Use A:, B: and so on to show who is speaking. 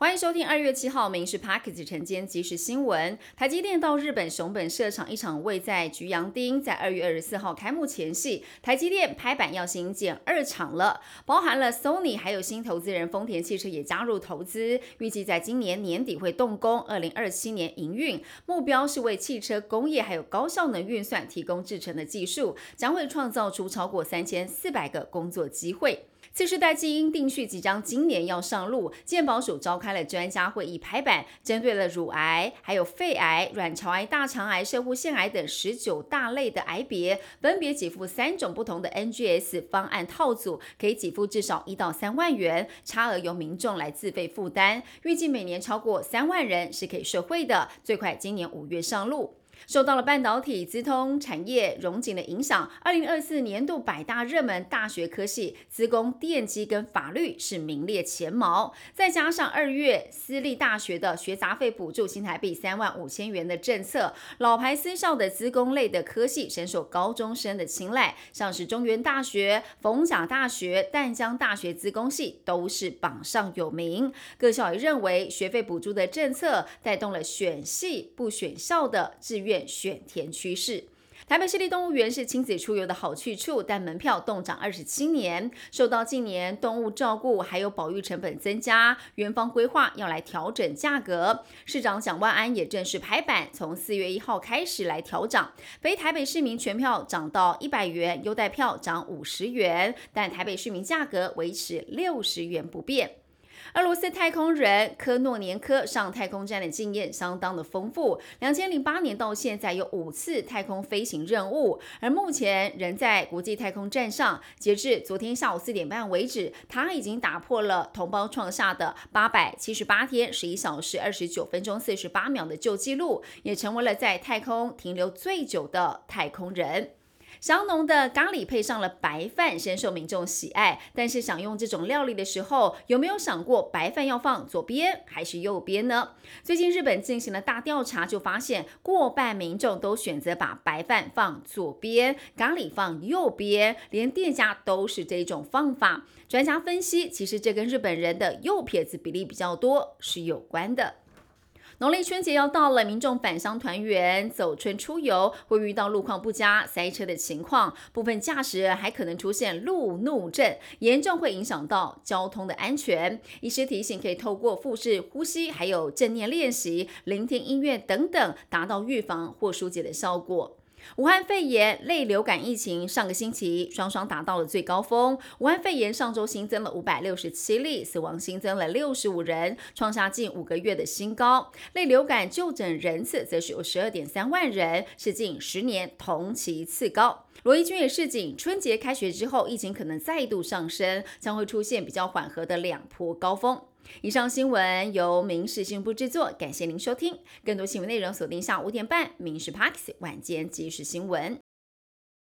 A: 欢迎收听二月七号《民事 Package 晨间即时新闻》。台积电到日本熊本设厂一场位在菊阳町，在二月二十四号开幕前夕，台积电拍板要新建二厂了，包含了 Sony 还有新投资人丰田汽车也加入投资，预计在今年年底会动工，二零二七年营运。目标是为汽车工业还有高效能运算提供制成的技术，将会创造出超过三千四百个工作机会。次世代基因定序即将今年要上路，健保署召开了专家会议拍板，针对了乳癌、还有肺癌、卵巢癌、大肠癌、射护腺癌等十九大类的癌别，分别给付三种不同的 NGS 方案套组，可以给付至少一到三万元，差额由民众来自费负担，预计每年超过三万人是可以受惠的，最快今年五月上路。受到了半导体、资通产业融景的影响，二零二四年度百大热门大学科系，资工、电机跟法律是名列前茅。再加上二月私立大学的学杂费补助新台币三万五千元的政策，老牌私校的资工类的科系深受高中生的青睐，像是中原大学、逢甲大学、淡江大学资工系都是榜上有名。各校也认为学费补助的政策带动了选系不选校的志愿。院选填趋势。台北市立动物园是亲子出游的好去处，但门票冻涨二十七年，受到近年动物照顾还有保育成本增加，园方规划要来调整价格。市长蒋万安也正式拍板，从四月一号开始来调涨，非台北市民全票涨到一百元，优待票涨五十元，但台北市民价格维持六十元不变。俄罗斯太空人科诺年科上太空站的经验相当的丰富，两千零八年到现在有五次太空飞行任务，而目前仍在国际太空站上。截至昨天下午四点半为止，他已经打破了同胞创下的八百七十八天十一小时二十九分钟四十八秒的旧纪录，也成为了在太空停留最久的太空人。香浓的咖喱配上了白饭，深受民众喜爱。但是享用这种料理的时候，有没有想过白饭要放左边还是右边呢？最近日本进行了大调查，就发现过半民众都选择把白饭放左边，咖喱放右边，连店家都是这种放法。专家分析，其实这跟日本人的右撇子比例比较多是有关的。农历春节要到了，民众返乡团圆、走春出游，会遇到路况不佳、塞车的情况，部分驾驶人还可能出现路怒症，严重会影响到交通的安全。医师提醒，可以透过腹式呼吸、还有正念练习、聆听音乐等等，达到预防或疏解的效果。武汉肺炎类流感疫情上个星期双双达到了最高峰。武汉肺炎上周新增了五百六十七例，死亡新增了六十五人，创下近五个月的新高。类流感就诊人次则是有十二点三万人，是近十年同期次高。罗毅军也示警，春节开学之后，疫情可能再度上升，将会出现比较缓和的两波高峰。以上新闻由民事新闻部制作，感谢您收听。更多新闻内容锁定下午五点半《民事 Parks 晚间即时新闻》。